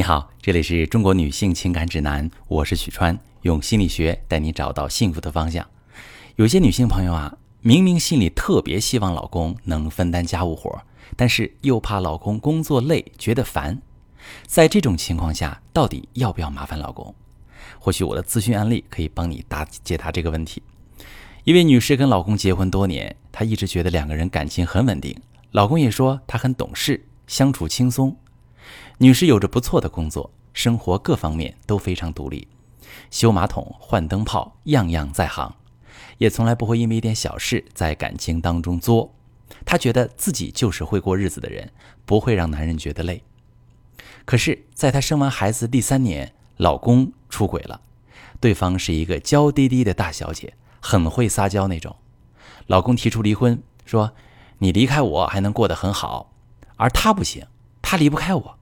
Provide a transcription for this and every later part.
你好，这里是中国女性情感指南，我是许川，用心理学带你找到幸福的方向。有些女性朋友啊，明明心里特别希望老公能分担家务活，但是又怕老公工作累，觉得烦。在这种情况下，到底要不要麻烦老公？或许我的咨询案例可以帮你答解答这个问题。一位女士跟老公结婚多年，她一直觉得两个人感情很稳定，老公也说她很懂事，相处轻松。女士有着不错的工作，生活各方面都非常独立，修马桶、换灯泡，样样在行，也从来不会因为一点小事在感情当中作。她觉得自己就是会过日子的人，不会让男人觉得累。可是，在她生完孩子第三年，老公出轨了，对方是一个娇滴滴的大小姐，很会撒娇那种。老公提出离婚，说：“你离开我还能过得很好，而他不行，他离不开我。”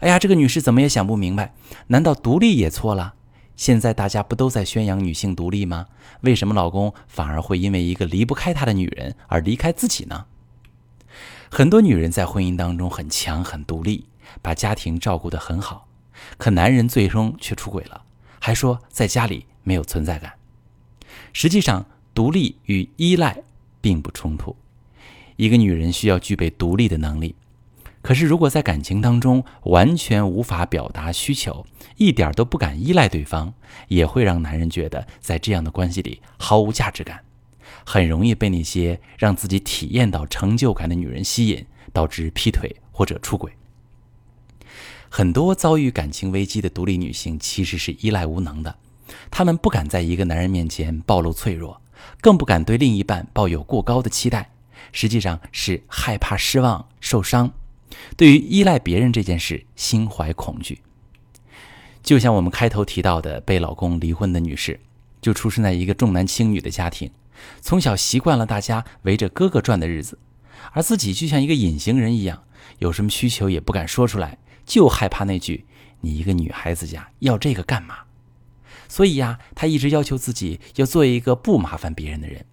哎呀，这个女士怎么也想不明白，难道独立也错了？现在大家不都在宣扬女性独立吗？为什么老公反而会因为一个离不开他的女人而离开自己呢？很多女人在婚姻当中很强很独立，把家庭照顾得很好，可男人最终却出轨了，还说在家里没有存在感。实际上，独立与依赖并不冲突，一个女人需要具备独立的能力。可是，如果在感情当中完全无法表达需求，一点都不敢依赖对方，也会让男人觉得在这样的关系里毫无价值感，很容易被那些让自己体验到成就感的女人吸引，导致劈腿或者出轨。很多遭遇感情危机的独立女性其实是依赖无能的，她们不敢在一个男人面前暴露脆弱，更不敢对另一半抱有过高的期待，实际上是害怕失望、受伤。对于依赖别人这件事，心怀恐惧。就像我们开头提到的，被老公离婚的女士，就出生在一个重男轻女的家庭，从小习惯了大家围着哥哥转的日子，而自己就像一个隐形人一样，有什么需求也不敢说出来，就害怕那句“你一个女孩子家要这个干嘛”。所以呀，她一直要求自己要做一个不麻烦别人的人，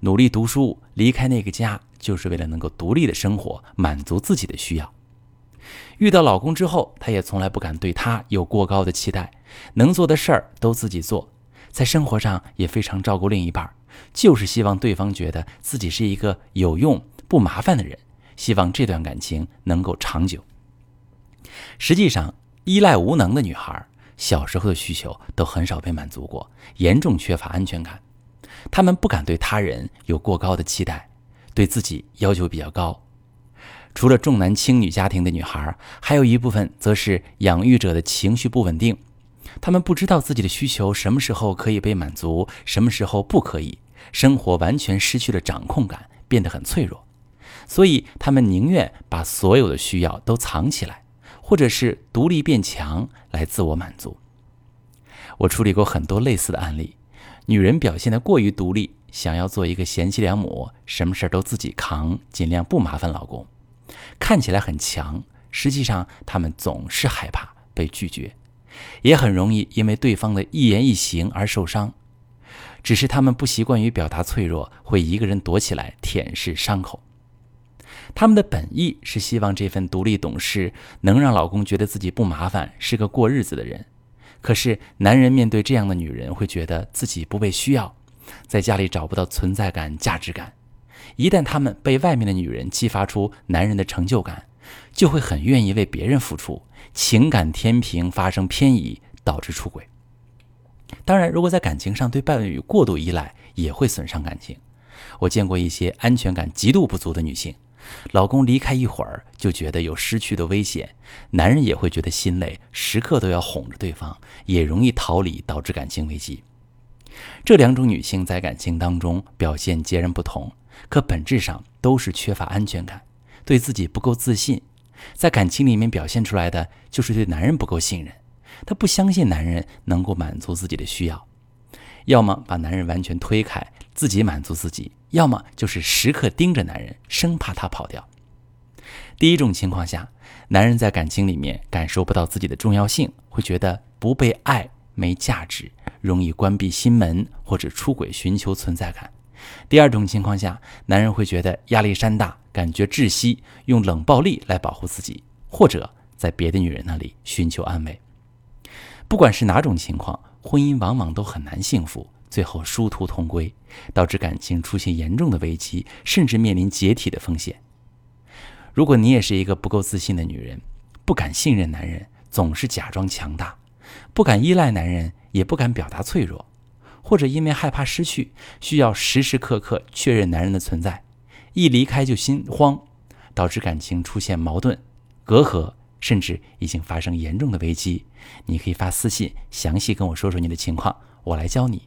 努力读书，离开那个家。就是为了能够独立的生活，满足自己的需要。遇到老公之后，她也从来不敢对他有过高的期待，能做的事儿都自己做，在生活上也非常照顾另一半，就是希望对方觉得自己是一个有用、不麻烦的人，希望这段感情能够长久。实际上，依赖无能的女孩，小时候的需求都很少被满足过，严重缺乏安全感，她们不敢对他人有过高的期待。对自己要求比较高，除了重男轻女家庭的女孩，还有一部分则是养育者的情绪不稳定，他们不知道自己的需求什么时候可以被满足，什么时候不可以，生活完全失去了掌控感，变得很脆弱，所以他们宁愿把所有的需要都藏起来，或者是独立变强来自我满足。我处理过很多类似的案例，女人表现得过于独立。想要做一个贤妻良母，什么事都自己扛，尽量不麻烦老公，看起来很强，实际上她们总是害怕被拒绝，也很容易因为对方的一言一行而受伤。只是他们不习惯于表达脆弱，会一个人躲起来舔舐伤口。他们的本意是希望这份独立懂事能让老公觉得自己不麻烦，是个过日子的人。可是男人面对这样的女人，会觉得自己不被需要。在家里找不到存在感、价值感，一旦他们被外面的女人激发出男人的成就感，就会很愿意为别人付出，情感天平发生偏移，导致出轨。当然，如果在感情上对伴侣过度依赖，也会损伤感情。我见过一些安全感极度不足的女性，老公离开一会儿就觉得有失去的危险，男人也会觉得心累，时刻都要哄着对方，也容易逃离，导致感情危机。这两种女性在感情当中表现截然不同，可本质上都是缺乏安全感，对自己不够自信，在感情里面表现出来的就是对男人不够信任，她不相信男人能够满足自己的需要，要么把男人完全推开，自己满足自己，要么就是时刻盯着男人，生怕他跑掉。第一种情况下，男人在感情里面感受不到自己的重要性，会觉得不被爱。没价值，容易关闭心门或者出轨，寻求存在感。第二种情况下，男人会觉得压力山大，感觉窒息，用冷暴力来保护自己，或者在别的女人那里寻求安慰。不管是哪种情况，婚姻往往都很难幸福，最后殊途同归，导致感情出现严重的危机，甚至面临解体的风险。如果你也是一个不够自信的女人，不敢信任男人，总是假装强大，不敢依赖男人，也不敢表达脆弱，或者因为害怕失去，需要时时刻刻确认男人的存在，一离开就心慌，导致感情出现矛盾、隔阂，甚至已经发生严重的危机，你可以发私信详细跟我说说你的情况，我来教你